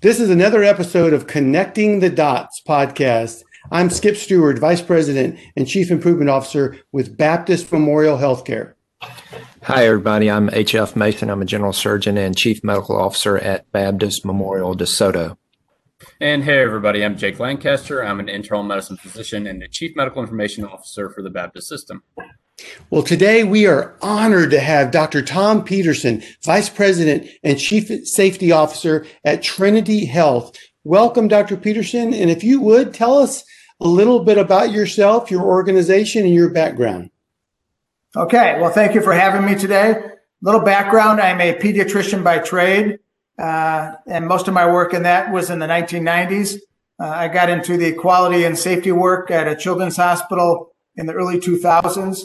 This is another episode of Connecting the Dots podcast. I'm Skip Stewart, Vice President and Chief Improvement Officer with Baptist Memorial Healthcare. Hi, everybody. I'm H.F. Mason. I'm a General Surgeon and Chief Medical Officer at Baptist Memorial DeSoto. And hey, everybody. I'm Jake Lancaster. I'm an internal medicine physician and the Chief Medical Information Officer for the Baptist System. Well, today we are honored to have Dr. Tom Peterson, Vice President and Chief Safety Officer at Trinity Health. Welcome, Dr. Peterson. And if you would tell us a little bit about yourself, your organization, and your background. Okay. Well, thank you for having me today. A little background I'm a pediatrician by trade, uh, and most of my work in that was in the 1990s. Uh, I got into the quality and safety work at a children's hospital in the early 2000s.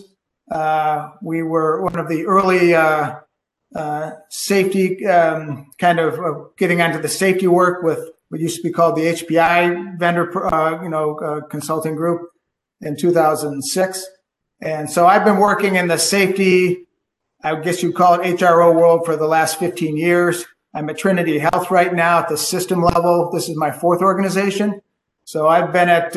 Uh, we were one of the early uh, uh, safety um, kind of uh, getting onto the safety work with what used to be called the HPI vendor, uh, you know, consulting group in 2006. And so I've been working in the safety, I guess you'd call it HRO world for the last 15 years. I'm at Trinity Health right now at the system level. This is my fourth organization. So I've been at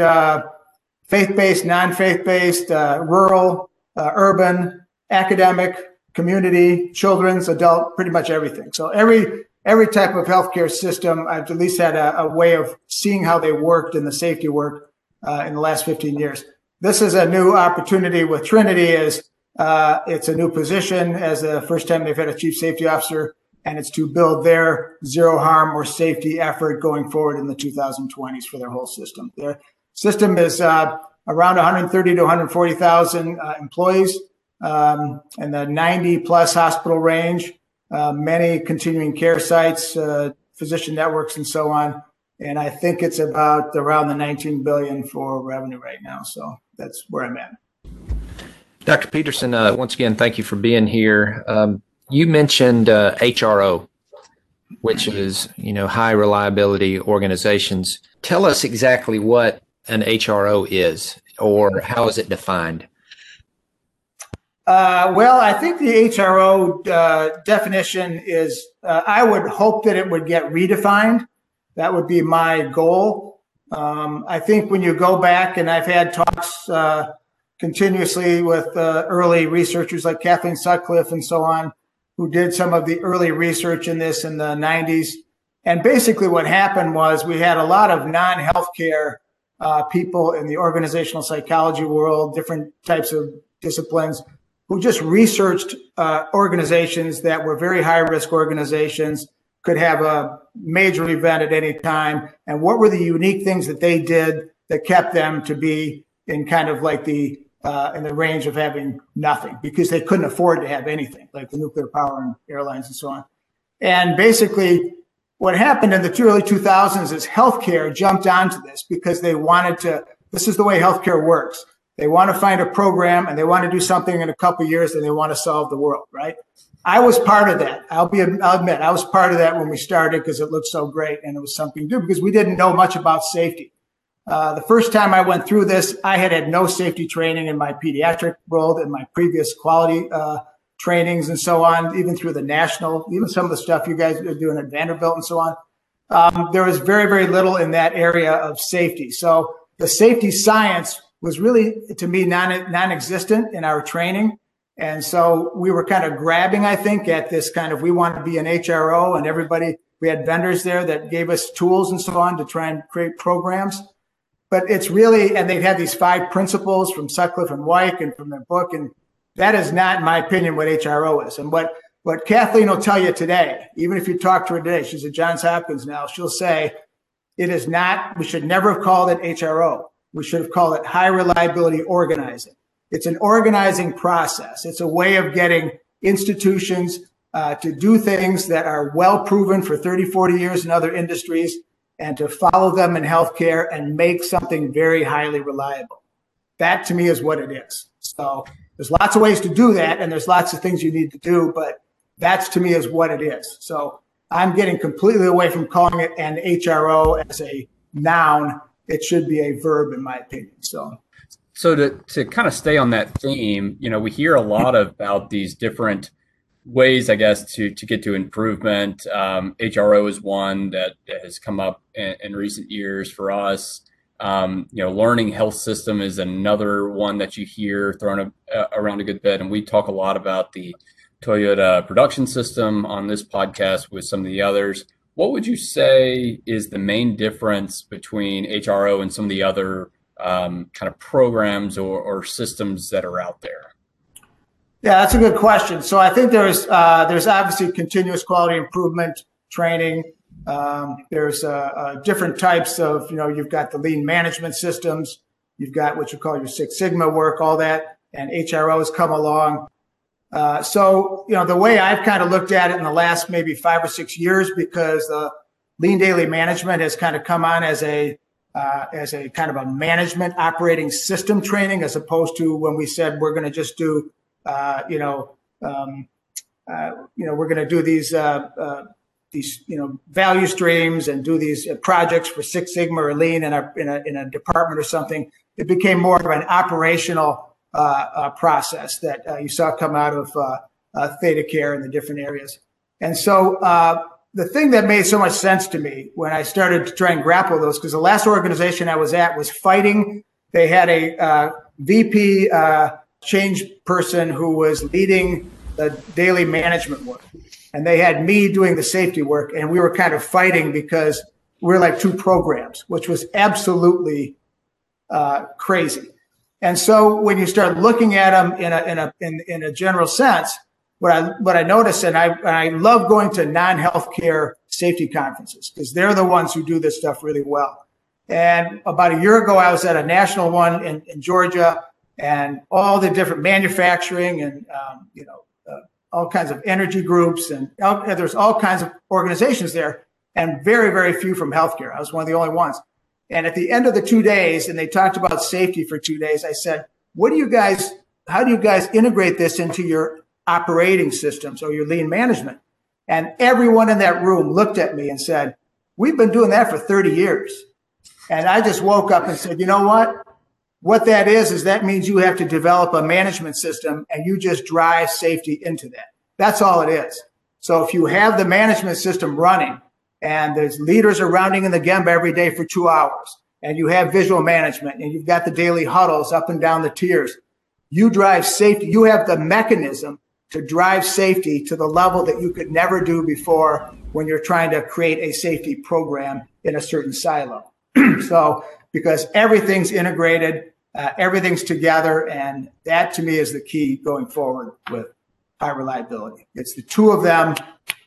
faith-based, non-faith-based, rural, uh, urban, academic, community, children's, adult, pretty much everything. So every every type of healthcare system, I've at least had a, a way of seeing how they worked in the safety work uh, in the last 15 years. This is a new opportunity with Trinity. Is uh, it's a new position as the first time they've had a chief safety officer, and it's to build their zero harm or safety effort going forward in the 2020s for their whole system. Their system is uh, around 130 to 140,000 uh, employees um, in the 90 plus hospital range, uh, many continuing care sites, uh, physician networks, and so on. And I think it's about around the 19 billion for revenue right now. So that's where I'm at. Dr. Peterson, uh, once again, thank you for being here. Um, you mentioned HRO, uh, which is you know high reliability organizations. Tell us exactly what an HRO is, or how is it defined? Uh, well, I think the HRO uh, definition is, uh, I would hope that it would get redefined. That would be my goal. Um, I think when you go back, and I've had talks uh, continuously with uh, early researchers like Kathleen Sutcliffe and so on, who did some of the early research in this in the 90s. And basically, what happened was we had a lot of non healthcare uh, people in the organizational psychology world, different types of disciplines, who just researched uh, organizations that were very high risk organizations, could have a major event at any time, and what were the unique things that they did that kept them to be in kind of like the uh, in the range of having nothing because they couldn't afford to have anything like the nuclear power and airlines and so on. And basically, what happened in the early 2000s is healthcare jumped onto this because they wanted to, this is the way healthcare works. They want to find a program and they want to do something in a couple years and they want to solve the world, right? I was part of that. I'll be, I'll admit, I was part of that when we started because it looked so great and it was something do because we didn't know much about safety. Uh, the first time I went through this, I had had no safety training in my pediatric world in my previous quality uh, trainings and so on, even through the national, even some of the stuff you guys are doing at Vanderbilt and so on. Um, there was very, very little in that area of safety. So the safety science was really, to me, non, non-existent in our training. And so we were kind of grabbing, I think, at this kind of, we want to be an HRO and everybody, we had vendors there that gave us tools and so on to try and create programs. But it's really, and they've had these five principles from Sutcliffe and Weick and from their book. And that is not, in my opinion, what HRO is. And what, what Kathleen will tell you today, even if you talk to her today, she's at Johns Hopkins now, she'll say it is not, we should never have called it HRO. We should have called it high reliability organizing. It's an organizing process. It's a way of getting institutions uh, to do things that are well proven for 30, 40 years in other industries and to follow them in healthcare and make something very highly reliable. That to me is what it is. So there's lots of ways to do that, and there's lots of things you need to do, but that's to me is what it is. So I'm getting completely away from calling it an HRO as a noun. It should be a verb, in my opinion. So, so to to kind of stay on that theme, you know, we hear a lot about these different ways, I guess, to to get to improvement. Um, HRO is one that has come up in, in recent years for us. Um, you know, learning health system is another one that you hear thrown a, uh, around a good bit, and we talk a lot about the Toyota production system on this podcast with some of the others. What would you say is the main difference between HRO and some of the other um, kind of programs or, or, systems that are out there? Yeah, that's a good question. So I think there's uh, there's obviously continuous quality improvement training um, there's uh, uh, different types of, you know, you've got the lean management systems, you've got what you call your Six Sigma work, all that, and HROs come along. Uh, so, you know, the way I've kind of looked at it in the last maybe five or six years, because the lean daily management has kind of come on as a uh, as a kind of a management operating system training, as opposed to when we said we're going to just do, uh, you know, um, uh, you know, we're going to do these these you know value streams and do these uh, projects for Six Sigma or Lean in a in a, in a department or something. It became more of an operational uh, uh, process that uh, you saw come out of uh, uh, ThedaCare in the different areas. And so the thing that made so much sense to me when I started to try and grapple those, because the last organization I was at was fighting. They had a VP change person who was leading the daily management work and they had me doing the safety work and we were kind of fighting because we're like two programs which was absolutely uh, crazy. And so when you start looking at them in a in a in, in a general sense what i what i noticed and i and i love going to non-healthcare safety conferences because they're the ones who do this stuff really well. And about a year ago i was at a national one in, in georgia and all the different manufacturing and um, you know all kinds of energy groups, and there's all kinds of organizations there, and very, very few from healthcare. I was one of the only ones. And at the end of the two days, and they talked about safety for two days, I said, what do you guys, how do you guys integrate this into your operating systems or your lean management? And everyone in that room looked at me and said, we've been doing that for 30 years. And I just woke up and said, you know what? What that is, is that means you have to develop a management system and you just drive safety into that. That's all it is. So if you have the management system running and there's leaders are rounding in the Gemba every day for two hours and you have visual management and you've got the daily huddles up and down the tiers, you drive safety. You have the mechanism to drive safety to the level that you could never do before when you're trying to create a safety program in a certain silo. so because everything's integrated, uh, everything's together. And that to me is the key going forward with high reliability. It's the two of them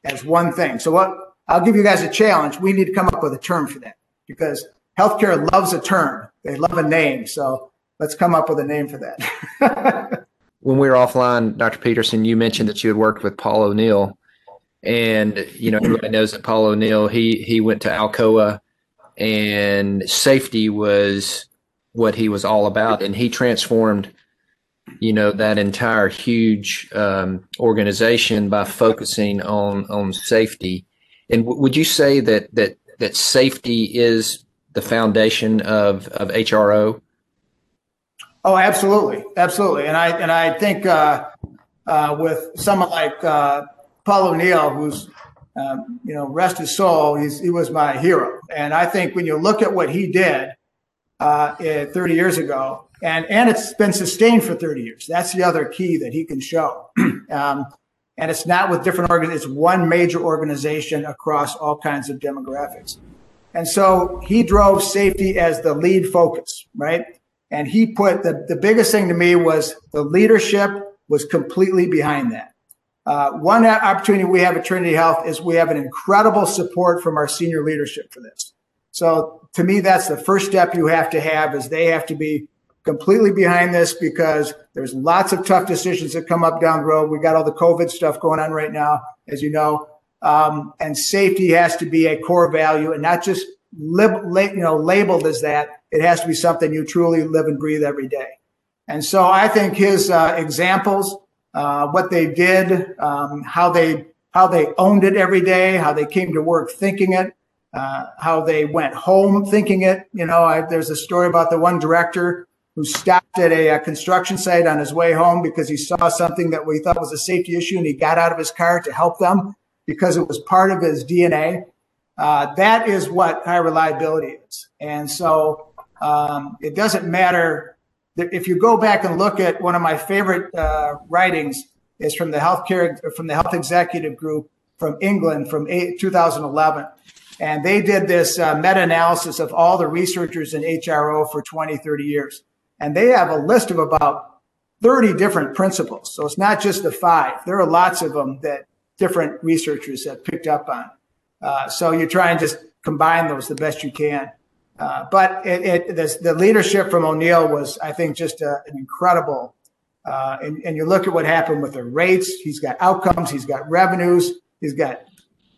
as one thing. So what I'll give you guys a challenge. We need to come up with a term for that because healthcare loves a term. They love a name. So let's come up with a name for that. when we were offline, Dr. Peterson, you mentioned that you had worked with Paul O'Neill. And you know, everybody knows that Paul O'Neill, he he went to Alcoa and safety was what he was all about, and he transformed, you know, that entire huge um, organization by focusing on on safety. And w- would you say that that that safety is the foundation of of HRO? Oh, absolutely, absolutely. And I and I think uh, uh, with someone like uh, Paul O'Neill, who's um, you know, rest his soul, he was my hero. And I think when you look at what he did uh, eh, 30 years ago, and and it's been sustained for 30 years. That's the other key that he can show. um, and it's not with different organs; it's one major organization across all kinds of demographics. And so he drove safety as the lead focus, right? And he put the, the biggest thing to me was the leadership was completely behind that. Uh, one opportunity we have at Trinity Health is we have an incredible support from our senior leadership for this. So to me, that's the first step you have to have is they have to be completely behind this because there's lots of tough decisions that come up down the road. We got all the COVID stuff going on right now, as you know, um, and safety has to be a core value and not just lib- you know labeled as that. It has to be something you truly live and breathe every day. And so I think his uh, examples, uh, what they did, um, how they how they owned it every day, how they came to work thinking it, uh, how they went home thinking it. You know, I, there's a story about the one director who stopped at a, a, construction site on his way home because he saw something that we thought was a safety issue and he got out of his car to help them because it was part of his DNA. Uh, that is what high reliability is. And so um, it doesn't matter if you go back and look at one of my favorite uh, writings is from the healthcare from the health executive group from England from 2011. And they did this uh, meta analysis of all the researchers in HRO for 20, 30 years. And they have a list of about 30 different principles. So it's not just the five. There are lots of them that different researchers have picked up on. Uh, so you try and just combine those the best you can. Uh, but it, it this, the leadership from O'Neill was, I think, just a, an incredible. Uh, and, and you look at what happened with the rates. He's got outcomes. He's got revenues. He's got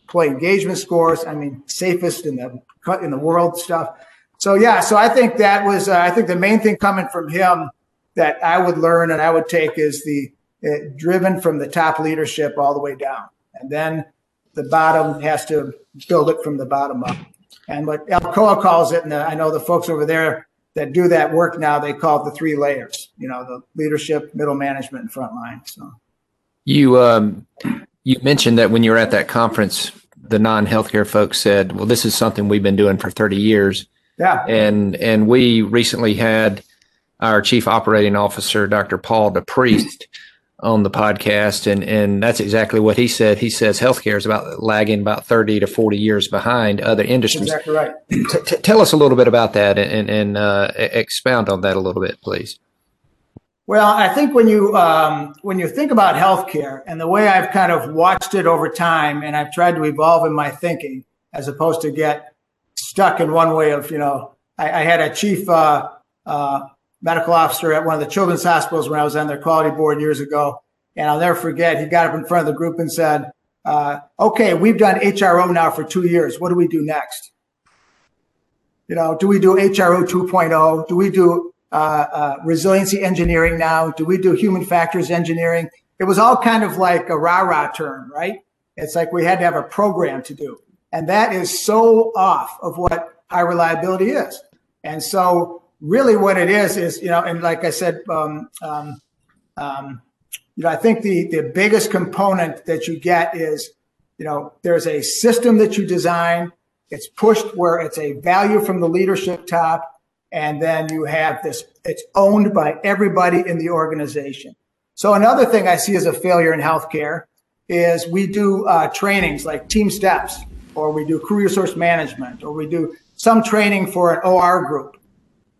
play engagement scores. I mean, safest in the cut in the world stuff. So yeah, so I think that was uh, I think the main thing coming from him that I would learn and I would take is the uh, driven from the top leadership all the way down, and then the bottom has to build it from the bottom up. And what Alcoa calls it, and I know the folks over there that do that work now, they call it the three layers. You know, the leadership, middle management, and frontline. So you um, you mentioned that when you were at that conference, the non-healthcare folks said, "Well, this is something we've been doing for 30 years." Yeah. And and we recently had our chief operating officer, Dr. Paul DePriest, on the podcast, and and that's exactly what he said. He says healthcare is about lagging about 30 to 40 years behind other industries. Exactly right. T- t- tell us a little bit about that and and uh, expound on that a little bit, please. Well, I think when you um, when you think about healthcare and the way I've kind of watched it over time, and I've tried to evolve in my thinking as opposed to get stuck in one way of you know. I, I had a chief uh, uh, medical officer at one of the children's hospitals when I was on their quality board years ago, and I'll never forget. He got up in front of the group and said, uh, "Okay, we've done HRO now for two years. What do we do next? You know, do we do HRO 2.0? Do we do uh, uh, resiliency engineering now? Do we do human factors engineering? It was all kind of like a rah rah term, right? It's like we had to have a program to do. And that is so off of what high reliability is. And so, really, what it is is, you know, and like I said, um, um, um, you know, I think the, the biggest component that you get is, you know, there's a system that you design, it's pushed where it's a value from the leadership top and then you have this, it's owned by everybody in the organization. So another thing I see as a failure in healthcare is we do uh, trainings like TeamSTEPPS, or we do crew resource management, or we do some training for an OR group.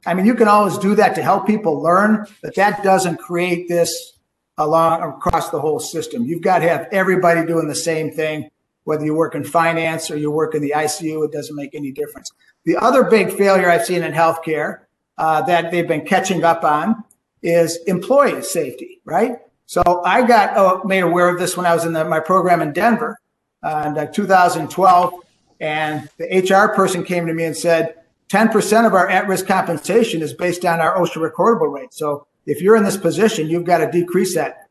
I mean, you can always do that to help people learn, but that doesn't create this along across the whole system. You've got to have everybody doing the same thing, whether you work in finance or you work in the ICU, it doesn't make any difference. The other big failure I've seen in healthcare uh, that they've been catching up on is employee safety, right? So I got uh, made aware of this when I was in the, my program in Denver uh, in uh, 2012. And the HR person came to me and said, 10% of our at risk compensation is based on our OSHA recordable rate. So if you're in this position, you've got to decrease that.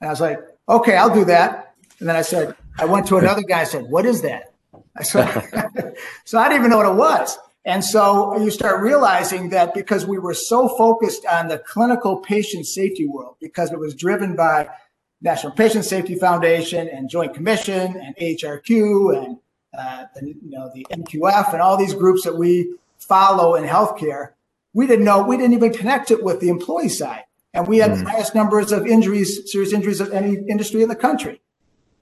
And I was like, okay, I'll do that. And then I said, I went to another guy and said, what is that? So, so I didn't even know what it was. And so you start realizing that because we were so focused on the clinical patient safety world, because it was driven by National Patient Safety Foundation and Joint Commission and HRQ and uh, the, you know the NQF and all these groups that we follow in healthcare, we didn't know we didn't even connect it with the employee side, and we had mm. the highest numbers of injuries, serious injuries of any industry in the country.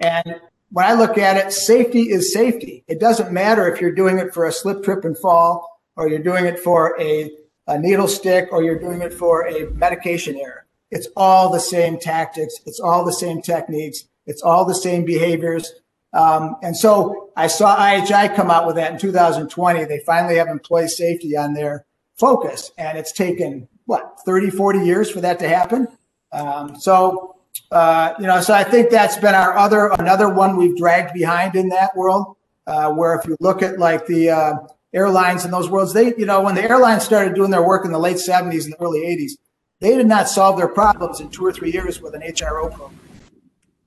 And when I look at it, safety is safety. It doesn't matter if you're doing it for a slip, trip, and fall, or you're doing it for a, a needle stick, or you're doing it for a medication error. It's all the same tactics. It's all the same techniques. It's all the same behaviors. Um, and so I saw IHI come out with that in 2020. They finally have employee safety on their focus, and it's taken what 30, 40 years for that to happen. Um, so uh, you know, so I think that's been our other another one we've dragged behind in that world. Uh, where if you look at like the uh, airlines in those worlds, they you know when the airlines started doing their work in the late '70s and the early '80s, they did not solve their problems in two or three years with an HRO program.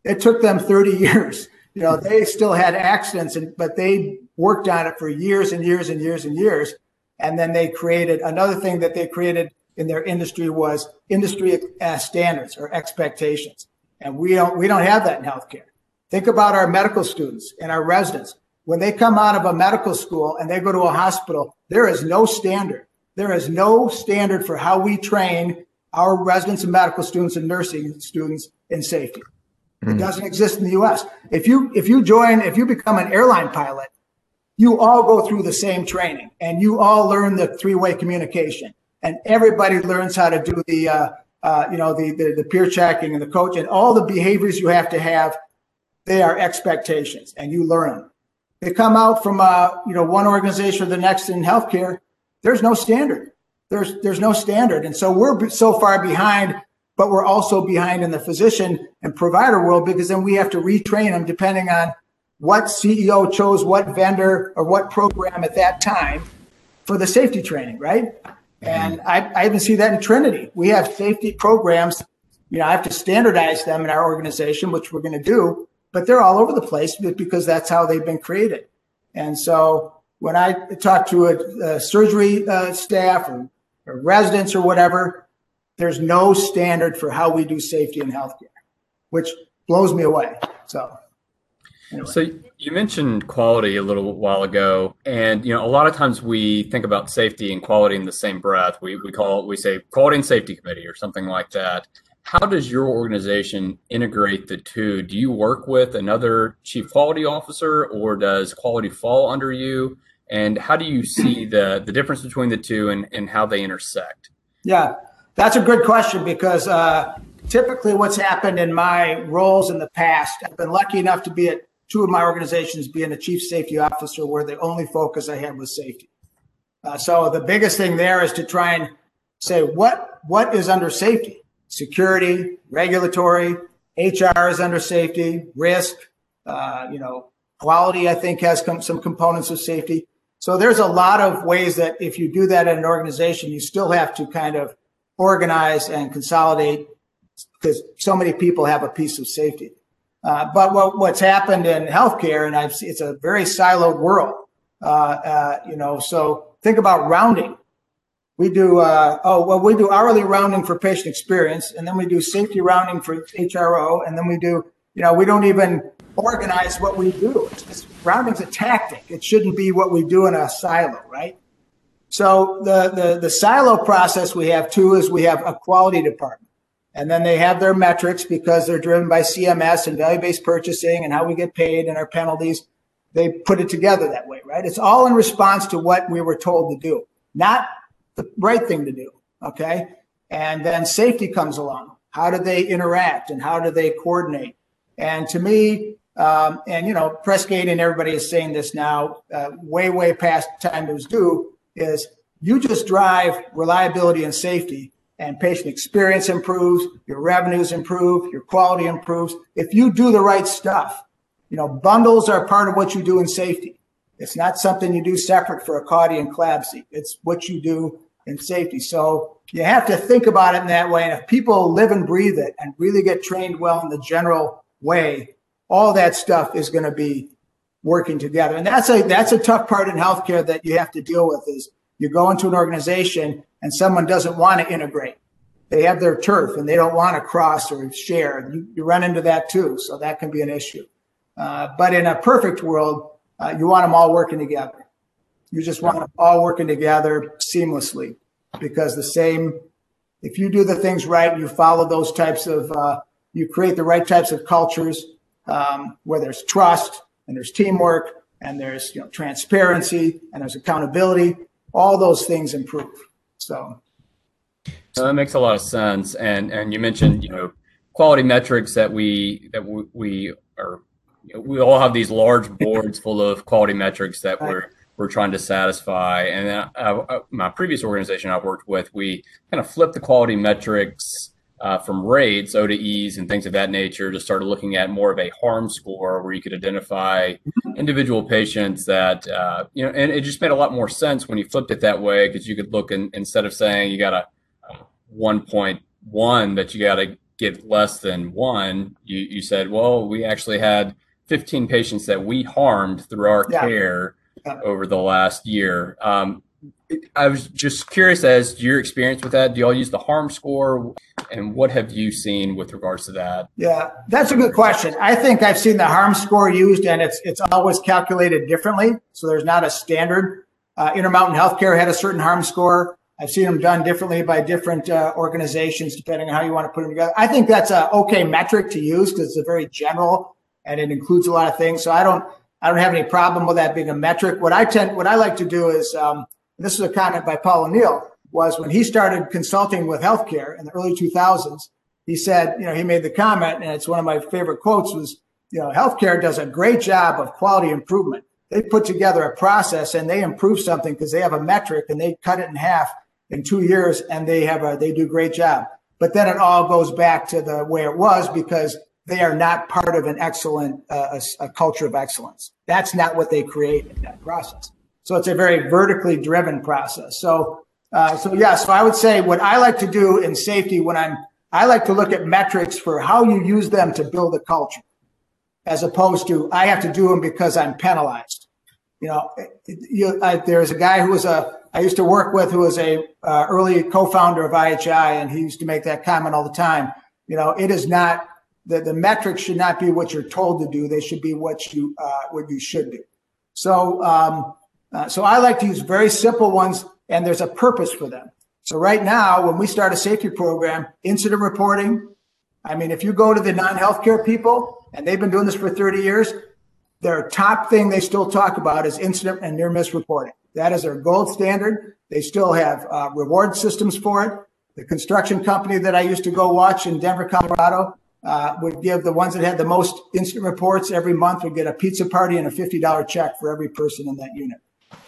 It took them 30 years. You know, they still had accidents, and, but they worked on it for years and years and years and years. And then they created another thing that they created in their industry was industry uh, standards or expectations. And we don't, we don't have that in healthcare. Think about our medical students and our residents. When they come out of a medical school and they go to a hospital, there is no standard. There is no standard for how we train our residents and medical students and nursing students in safety. Mm. It hmm. doesn't exist in the US. If you if you join, if you become an airline pilot, you all go through the same training and you all learn the three-way communication and everybody learns how to do the uh, uh, you know the, the, the peer checking and the coach and all the behaviors you have to have they are expectations and you learn them they come out from uh, you know one organization or the next in healthcare there's no standard there's there's no standard and so we're so far behind but we're also behind in the physician and provider world because then we have to retrain them depending on what ceo chose what vendor or what program at that time for the safety training right and I, I even see that in Trinity. We have safety programs. You know, I have to standardize them in our organization, which we're going to do, but they're all over the place because that's how they've been created. And so when I talk to a, a surgery uh, staff or, or residents or whatever, there's no standard for how we do safety in healthcare, which blows me away. So Anyway. So you mentioned quality a little while ago, and you know a lot of times we think about safety and quality in the same breath. We we call we say quality and safety committee or something like that. How does your organization integrate the two? Do you work with another chief quality officer, or does quality fall under you? And how do you see the the difference between the two and and how they intersect? Yeah, that's a good question because. Uh, typically, what's happened in my roles in the past, I've been lucky enough to be at two of my organizations being a chief safety officer where the only focus I had was safety. Uh, so the biggest thing there is to try and say what what is under safety, security, regulatory, HR is under safety, risk, uh, you know, quality. I think has com- some components of safety. So there's a lot of ways that if you do that in an organization, you still have to kind of organize and consolidate because so many people have a piece of safety. Uh, but what, what's happened in healthcare, and I've, it's a very siloed world. Uh, uh, you know, so think about rounding. We do uh, oh well, we do hourly rounding for patient experience, and then we do safety rounding for HRO, and then we do you know we don't even organize what we do. It's just, rounding's a tactic. It shouldn't be what we do in a silo, right? So the the the silo process we have too is we have a quality department. And then they have their metrics because they're driven by CMS and value based purchasing and how we get paid and our penalties. They put it together that way, right? It's all in response to what we were told to do, not the right thing to do. Okay. And then safety comes along. How do they interact and how do they coordinate? And to me, um, and you know, Press Ganey and everybody is saying this now, uh, way, way past time it was due, is you just drive reliability and safety and patient experience improves, your revenues improve, your quality improves. If you do the right stuff, you know, bundles are part of what you do in safety. It's not something you do separate for a and CLABSI. It's what you do in safety. So you have to think about it in that way. And if people live and breathe it and really get trained well in the general way, all that stuff is going to be working together. And that's a that's a tough part in healthcare that you have to deal with is you go into an organization and someone doesn't want to integrate. They have their turf and they don't want to cross or share. You, you run into that too. So that can be an issue. Uh, but in a perfect world, uh, you want them all working together. You just want them all working together seamlessly because the same, if you do the things right, you follow those types of, uh, you create the right types of cultures um, where there's trust and there's teamwork and there's you know transparency and there's accountability all those things improve. So. so that makes a lot of sense. And and you mentioned you know quality metrics that we that we, we are you know, we all have these large boards full of quality metrics that we're we're trying to satisfy. And uh, uh, my previous organization I worked with, we kind of flipped the quality metrics uh, from rates, O to E's, and things of that nature, to start looking at more of a harm score where you could identify individual patients that, uh, you know, and it just made a lot more sense when you flipped it that way because you could look and instead of saying you got a, a 1.1 that you got to get less than one, you, you said, well, we actually had 15 patients that we harmed through our yeah. care yeah. over the last year. Um, I was just curious as to your experience with that. Do y'all use the harm score? And what have you seen with regards to that? Yeah, that's a good question. I think I've seen the harm score used and it's it's always calculated differently. So there's not a standard. Uh, Intermountain Healthcare had a certain harm score. I've seen them done differently by different uh, organizations, depending on how you want to put them together. I think that's a okay metric to use because it's a very general and it includes a lot of things. So I don't I don't have any problem with that being a metric. What I tend what I like to do is um, this is a comment by Paul O'Neill was when he started consulting with healthcare in the early 2000s. He said, you know, he made the comment, and it's one of my favorite quotes was, you know, healthcare does a great job of quality improvement. They put together a process and they improve something because they have a metric and they cut it in half in two years and they have a, they do a great job. But then it all goes back to the way it was because they are not part of an excellent, uh, a, a culture of excellence. That's not what they create in that process. So it's a very vertically driven process. So, uh, so yeah, so I would say what I like to do in safety when I'm, I like to look at metrics for how you use them to build a culture as opposed to I have to do them because I'm penalized. You know, you, I, there's a guy who was a, I used to work with who was a uh, early co-founder of IHI, and he used to make that comment all the time. You know, it is not the, the metrics should not be what you're told to do; they should be what you uh, what you should do. So, um, uh, so I like to use very simple ones, and there's a purpose for them. So right now, when we start a safety program, incident reporting. I mean, if you go to the non-healthcare people, and they've been doing this for 30 years, their top thing they still talk about is incident and near miss reporting. That is their gold standard. They still have uh, reward systems for it. The construction company that I used to go watch in Denver, Colorado, uh, would give the ones that had the most incident reports every month would get a pizza party and a $50 check for every person in that unit.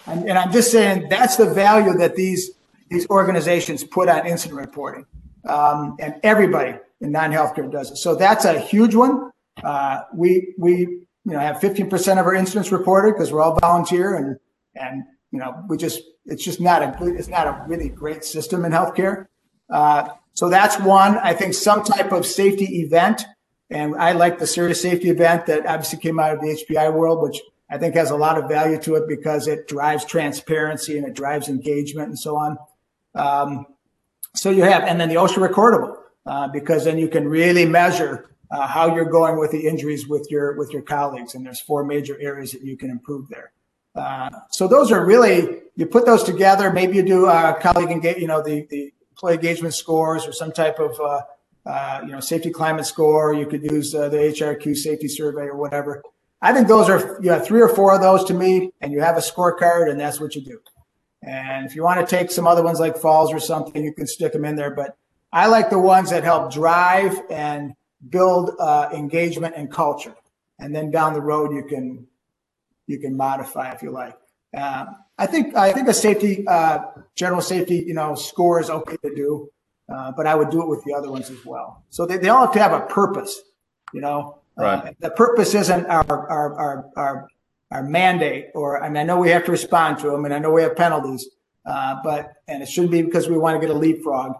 And, and I'm just saying that's the value that these these organizations put on incident reporting, um, and everybody in non-healthcare does it. So that's a huge one. Uh, we we you know have 15% of our incidents reported because we're all volunteer, and and you know we just it's just not a it's not a really great system in healthcare. Uh, so that's one. I think some type of safety event, and I like the serious safety event that obviously came out of the HPI world, which I think has a lot of value to it because it drives transparency and it drives engagement and so on. Um, so you have, and then the OSHA recordable, uh, because then you can really measure uh, how you're going with the injuries with your with your colleagues, and there's four major areas that you can improve there. Uh, so those are really you put those together. Maybe you do a colleague engage, you know, the the employee engagement scores or some type of uh, uh, you know safety climate score. You could use uh, the HRQ safety survey or whatever. I think those are, you have three or four of those to me, and you have a scorecard, and that's what you do. And if you want to take some other ones like falls or something, you can stick them in there. But I like the ones that help drive and build uh, engagement and culture. And then down the road, you can you can modify if you like. Uh, I think I think a safety uh, general safety you know score is okay to do, uh, but I would do it with the other ones as well. So they, they all have to have a purpose. You know, Right. Uh, the purpose isn't our, our, our, our, our mandate or, I mean, I know we have to respond to them and I know we have penalties, uh, but, and it shouldn't be because we want to get a leapfrog.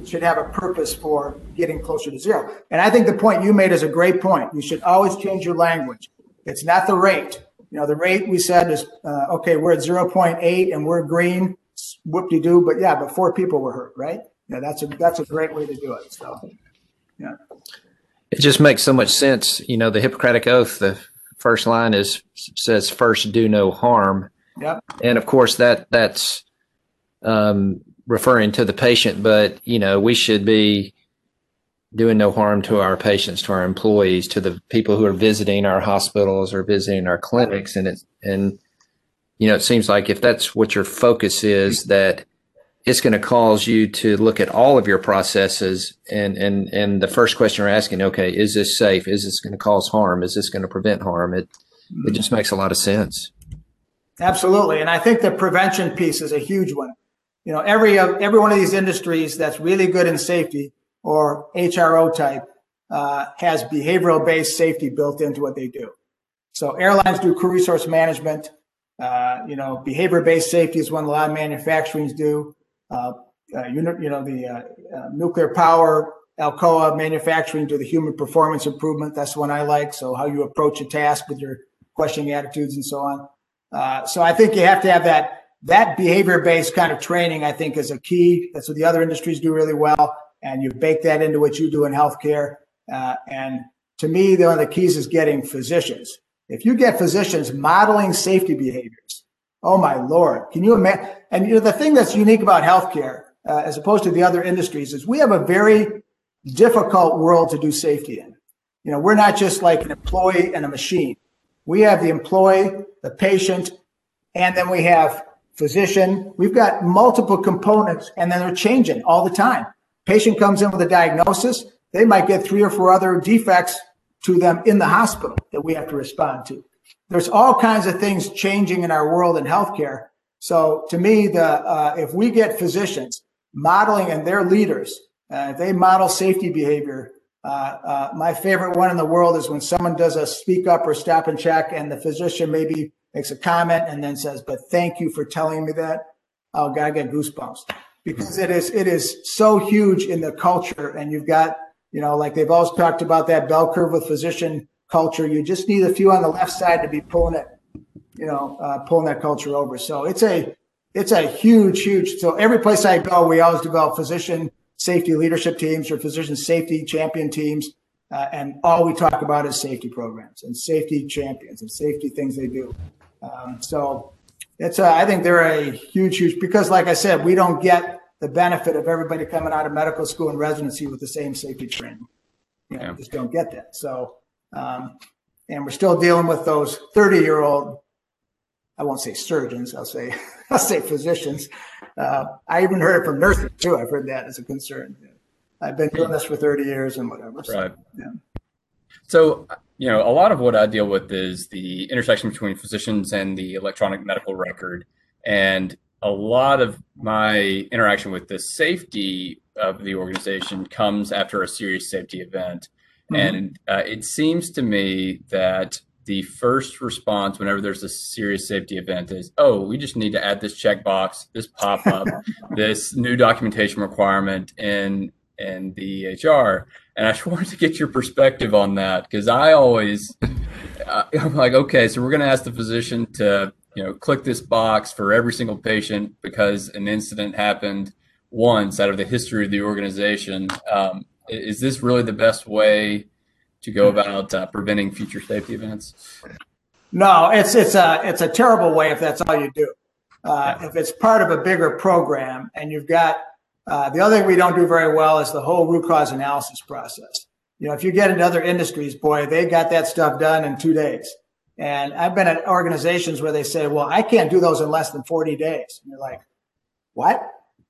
It should have a purpose for getting closer to zero. And I think the point you made is a great point. You should always change your language. It's not the rate. You know, the rate we said is, uh, okay, we're at 0.8 and we're green, whoop-de-doo, but yeah, but four people were hurt, right? Yeah, that's a, that's a great way to do it. So, yeah. It just makes so much sense. You know, the Hippocratic Oath, the first line is says first do no harm. Yep. And of course that that's um, referring to the patient, but you know, we should be doing no harm to our patients, to our employees, to the people who are visiting our hospitals or visiting our clinics. And it's, and, you know, it seems like if that's what your focus is, that it's going to cause you to look at all of your processes and and and the first question you're asking okay is this safe? Is this going to cause harm? Is this going to prevent harm? It it just makes a lot of sense. Absolutely. And i think the prevention piece is a huge one. You know every every one of these industries that's really good in safety or hro type uh, has behavioral based safety built into what they do. So airlines do crew resource management. Uh, you know behavior based safety is one a lot of manufacturings do uh, uh, you know, you know the uh, nuclear power, Alcoa manufacturing to the human performance improvement. That's one I like. So how you approach a task with your questioning attitudes and so on. so I think you have to have that that behavior-based kind of training, I think, is a key. That's what the other industries do really well, and you bake that into what you do in healthcare. Uh, and to me, the one of the keys is getting physicians. If you get physicians modeling safety behaviors, oh my lord, can you imagine? And you know the thing that's unique about healthcare, uh, as opposed to the other industries, is we have a very difficult world to do safety in. You know, we're not just like an employee and a machine. We have the employee, the patient, and then we have physician. We've got multiple components and then they're changing all the time. Patient comes in with a diagnosis. They might get three or four other defects to them in the hospital that we have to respond to. There's all kinds of things changing in our world in healthcare. So to me, the, uh, if we get physicians modeling and their leaders, uh, they model safety behavior, uh, uh, my favorite one in the world is when someone does a speak up or stop and check and the physician maybe makes a comment and then says, but thank you for telling me that. Oh, God, I get goosebumps because it is, it is so huge in the culture. And you've got, you know, like they've always talked about that bell curve with physician culture. You just need a few on the left side to be pulling it, you know, uh, pulling that culture over. So it's a, it's a huge, huge. So every place I go, we always develop physician safety leadership teams or physician safety champion teams. Uh, and all we talk about is safety programs and safety champions and safety things they do. Um, so it's a, I think they're a huge, huge because, like I said, we don't get the benefit of everybody coming out of medical school and residency with the same safety training. You know, yeah. just don't get that. So, um, and we're still dealing with those 30 year old. I won't say surgeons. I'll say I'll say physicians. Uh, I even heard it from nurses too. I've heard that as a concern. I've been doing this for 30 years and whatever. So, right. Yeah. So you know, a lot of what I deal with is the intersection between physicians and the electronic medical record. And a lot of my interaction with the safety of the organization comes after a serious safety event. Mm-hmm. And uh, it seems to me that the first response whenever there's a serious safety event is, oh, we just need to add this checkbox, this pop up, this new documentation requirement in in the EHR. And I just wanted to get your perspective on that because I always, uh, I'm like, okay, so we're going to ask the physician to, you know, click this box for every single patient because an incident happened once out of the history of the organization. Um, is this really the best way to go about uh, preventing future safety events? No, it's it's a it's a terrible way if that's all you do. Uh, yeah. If it's part of a bigger program and you've got uh, the other thing we don't do very well is the whole root cause analysis process. You know, if you get into other industries, boy, they got that stuff done in two days. And I've been at organizations where they say, well, I can't do those in less than 40 days. And you're like, what?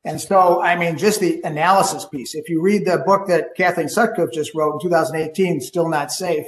And so, I mean, just the analysis piece. If you read the book that Kathleen Sutcliffe just wrote in 2018, Still Not Safe,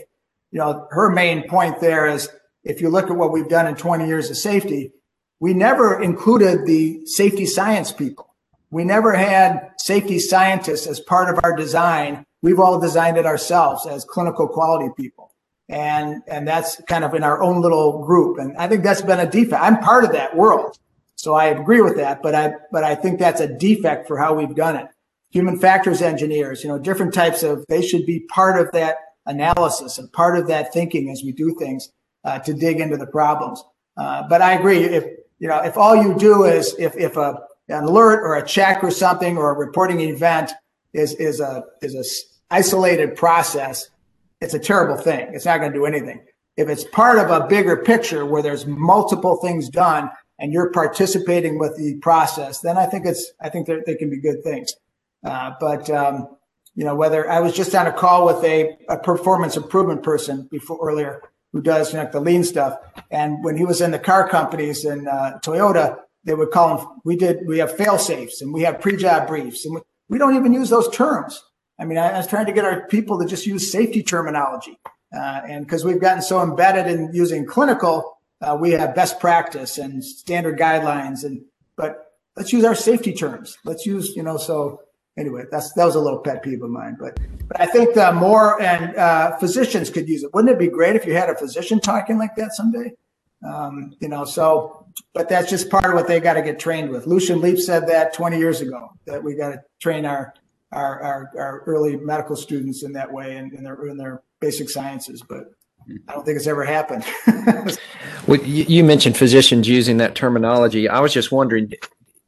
you know, her main point there is if you look at what we've done in 20 years of safety, we never included the safety science people. We never had safety scientists as part of our design. We've all designed it ourselves as clinical quality people. And, and that's kind of in our own little group. And I think that's been a defect. I'm part of that world. So I agree with that, but I, but I think that's a defect for how we've done it. Human factors engineers, you know, different types of, they should be part of that analysis and part of that thinking as we do things uh, to dig into the problems. Uh, but I agree. If, you know, if all you do is, if, if a, an alert or a check or something or a reporting event is is a is a isolated process, it's a terrible thing. It's not going to do anything. If it's part of a bigger picture where there's multiple things done and you're participating with the process, then I think it's I think they can be good things. Uh, but um, you know whether I was just on a call with a, a performance improvement person before earlier who does you know, the lean stuff, and when he was in the car companies in uh, Toyota, they would call them, we did, we have fail safes and we have pre-job briefs and we, we don't even use those terms. I mean, I, I, was trying to get our people to just use safety terminology. Uh, and because we've gotten so embedded in using clinical, uh, we have best practice and standard guidelines and, but let's use our safety terms. Let's use, you know, so anyway, that's, that was a little pet peeve of mine, but, but I think the more and, uh, physicians could use it. Wouldn't it be great if you had a physician talking like that someday? Um, you know, so but that's just part of what they got to get trained with. Lucian Leape said that 20 years ago that we got to train our, our, our our early medical students in that way and in their in their basic sciences. But I don't think it's ever happened. well, you mentioned physicians using that terminology. I was just wondering,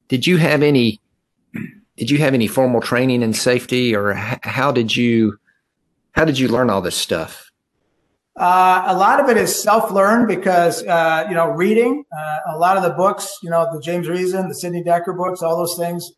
did you have any did you have any formal training in safety, or how did you how did you learn all this stuff? Uh, a lot of it is self-learned because uh, you know reading uh, a lot of the books, you know the James Reason, the Sidney Dekker books, all those things.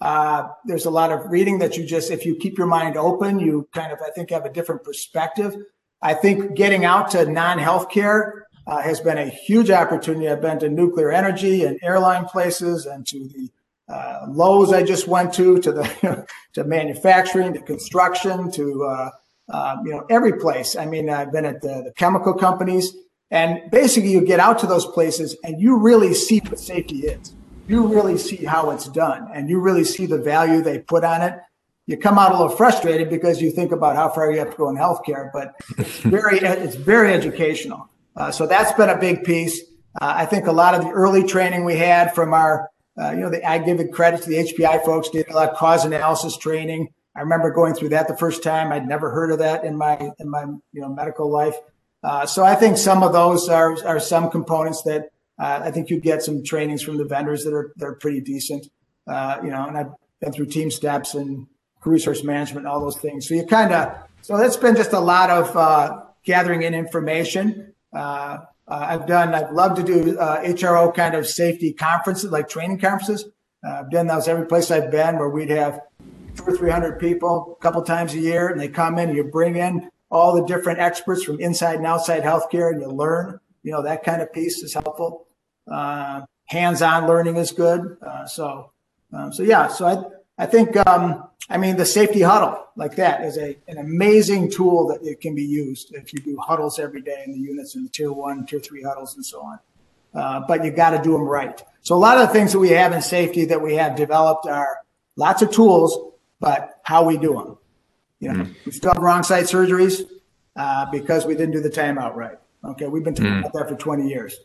Uh, there's a lot of reading that you just, if you keep your mind open, you kind of, I think, have a different perspective. I think getting out to non-healthcare uh, has been a huge opportunity. I've been to nuclear energy and airline places and to the uh, Lowe's I just went to, to the to manufacturing, to construction, to uh, uh, you know every place. I mean, I've been at the, the, chemical companies, and basically you get out to those places and you really see what safety is. You really see how it's done, and you really see the value they put on it. You come out a little frustrated because you think about how far you have to go in healthcare, but it's very it's very educational. Uh, so that's been a big piece. Uh, I think a lot of the early training we had from our uh, you know, the, I give it credit to the HPI folks did a lot of cause analysis training. I remember going through that the first time. I'd never heard of that in my in my you know medical life. Uh, so I think some of those are are some components that uh, I think you get some trainings from the vendors that are they're pretty decent. Uh, you know, and I've been through TeamSTEPPS and resource management all those things. So you kind of so that's been just a lot of uh, gathering in information. Uh, uh, I've done, I've loved to do uh, HRO kind of safety conferences, like training conferences. Uh, I've done those every place I've been where we'd have two or 300 people a couple times a year and they come in and you bring in all the different experts from inside and outside healthcare and you learn, you know, that kind of piece is helpful. Uh, hands-on learning is good. Uh, so, um, so yeah, so I, I think, um, I mean, the safety huddle like that is a, an amazing tool that it can be used if you do huddles every day in the units in the tier one, tier three huddles and so on. Uh, but you got to do them right. So a lot of the things that we have in safety that we have developed are lots of tools, but how we do them. You know, mm. we still have wrong site surgeries uh, because we didn't do the timeout right. Okay, we've been talking mm. about that for 20 years.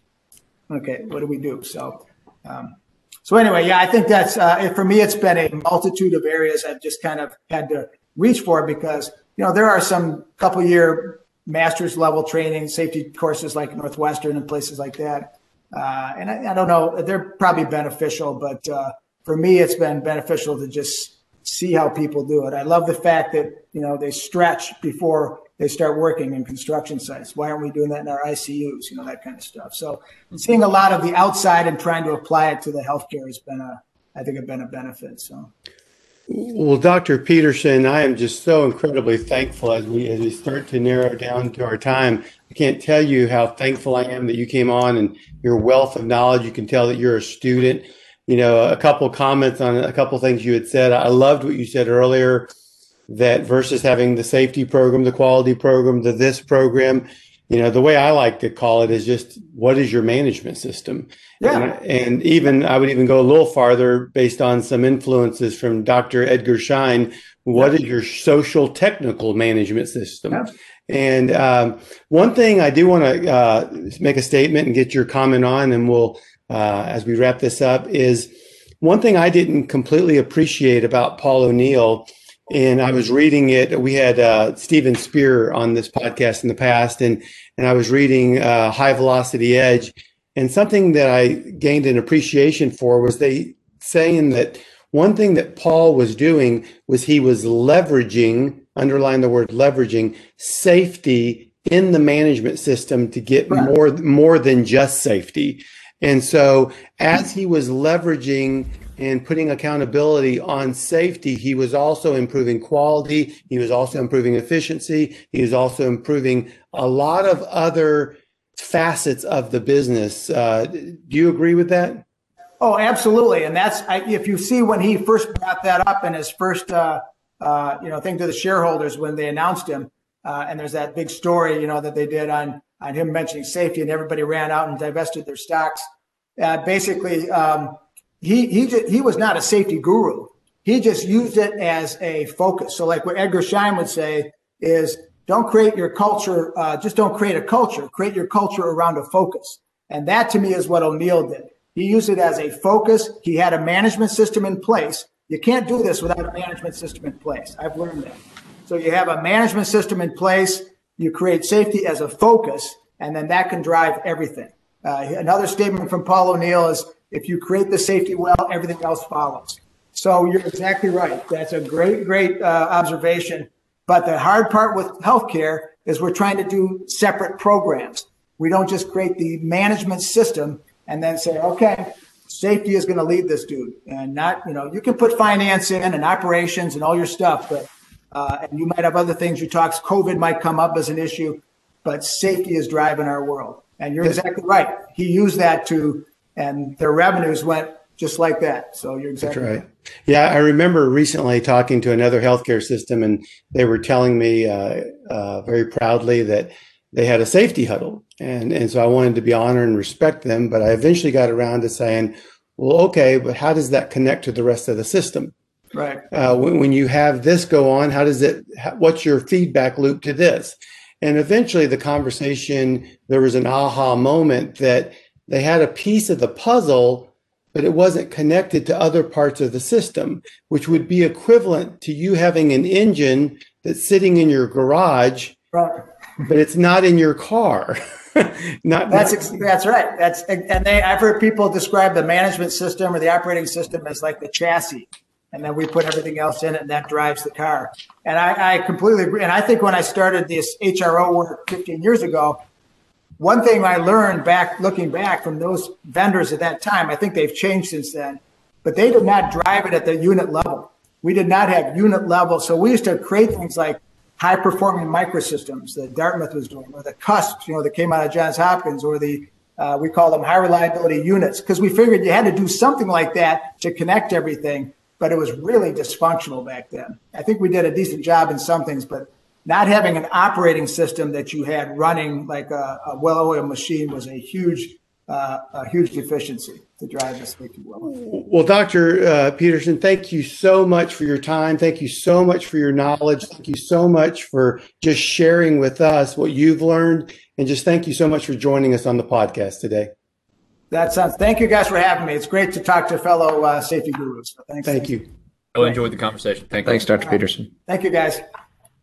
Okay, what do we do? So, um, so anyway, yeah, I think that's uh, for me. It's been a multitude of areas I've just kind of had to reach for because you know there are some couple year master's level training safety courses like Northwestern and places like that, uh, and I, I, don't know they're probably beneficial, but uh, for me it's been beneficial to just see how people do it. I love the fact that you know they stretch before they start working in construction sites. Why aren't we doing that in our ICUs? You know, that kind of stuff. So seeing a lot of the outside and trying to apply it to the healthcare has been a, I think, have been a benefit. So. Well, Dr. Peterson, I am just so incredibly thankful as we as we start to narrow down to our time. I can't tell you how thankful I am that you came on and your wealth of knowledge. You can tell that you're a student. You know, a couple comments on a couple things you had said. I loved what you said earlier that versus having the safety program, the quality program, the this program, you know, the way I like to call it is just what is your management system? Yeah. And, and even I would even go a little farther based on some influences from Dr. Edgar Schein. What yeah. is your social technical management system? Yeah. And um, one thing I do want to uh, make a statement and get your comment on, and we'll, uh, as we wrap this up, is one thing I didn't completely appreciate about Paul O'Neill and I was reading it. We had uh, Steven Spear on this podcast in the past, and and I was reading uh, High Velocity Edge, and something that I gained an appreciation for was they saying that one thing that Paul was doing was he was leveraging, underline the word leveraging, safety in the management system to get right. more more than just safety. And so as he was leveraging and putting accountability on safety, he was also improving quality. He was also improving efficiency. He was also improving a lot of other facets of the business. Uh, do you agree with that? Oh, absolutely. And that's I, if you see when he first brought that up in his first, uh, uh, you know, thing to the shareholders when they announced him. Uh, and there's that big story, you know, that they did on on him mentioning safety, and everybody ran out and divested their stocks. Uh, basically, um, he he just, he was not a safety guru. He just used it as a focus. So, like what Edgar Schein would say is, don't create your culture. Uh, just don't create a culture. Create your culture around a focus. And that to me is what O'Neill did. He used it as a focus. He had a management system in place. You can't do this without a management system in place. I've learned that. So you have a management system in place. You create safety as a focus, and then that can drive everything. Uh, another statement from Paul O'Neill is if you create the safety well, everything else follows. So you're exactly right. That's a great, great uh, observation. But the hard part with healthcare is we're trying to do separate programs. We don't just create the management system and then say, okay, safety is going to lead this dude. And not, you know, you can put finance in and operations and all your stuff, but uh, and you might have other things you talk. COVID might come up as an issue, but safety is driving our world. And you're exactly right. He used that to, and their revenues went just like that. So you're exactly That's right. Yeah, I remember recently talking to another healthcare system, and they were telling me uh, uh, very proudly that they had a safety huddle, and and so I wanted to be honored and respect them. But I eventually got around to saying, well, okay, but how does that connect to the rest of the system? right. Uh, when, when you have this go on, how does it? What's your feedback loop to this? And eventually, the conversation there was an aha moment that they had a piece of the puzzle but it wasn't connected to other parts of the system, which would be equivalent to you having an engine that's sitting in your garage, Right. but it's not in your car. not That's ex- that's right. That's and they I've heard people describe the management system or the operating system as like the chassis, and then we put everything else in it, and that drives the car. And I, I completely agree. And I think when I started this HRO work 15 years ago, one thing I learned back looking back from those vendors at that time, I think they've changed since then, but they did not drive it at the unit level. We did not have unit level, so we used to create things like high performing microsystems that Dartmouth was doing, or the CUSPs, you know, that came out of Johns Hopkins, or the uh, we call them high reliability units, because we figured you had to do something like that to connect everything. But it was really dysfunctional back then. I think we did a decent job in some things, but not having an operating system that you had running like a, a well-oiled machine was a huge, uh, a huge deficiency to drive this safety well. Well, Dr. Uh, Peterson, thank you so much for your time. Thank you so much for your knowledge. Thank you so much for just sharing with us what you've learned. And just thank you so much for joining us on the podcast today. That sounds, thank you guys for having me. It's great to talk to fellow uh, safety gurus. So thanks. Thank you. I enjoyed the conversation. Thank you. Thanks, Dr. Peterson. Thank you guys.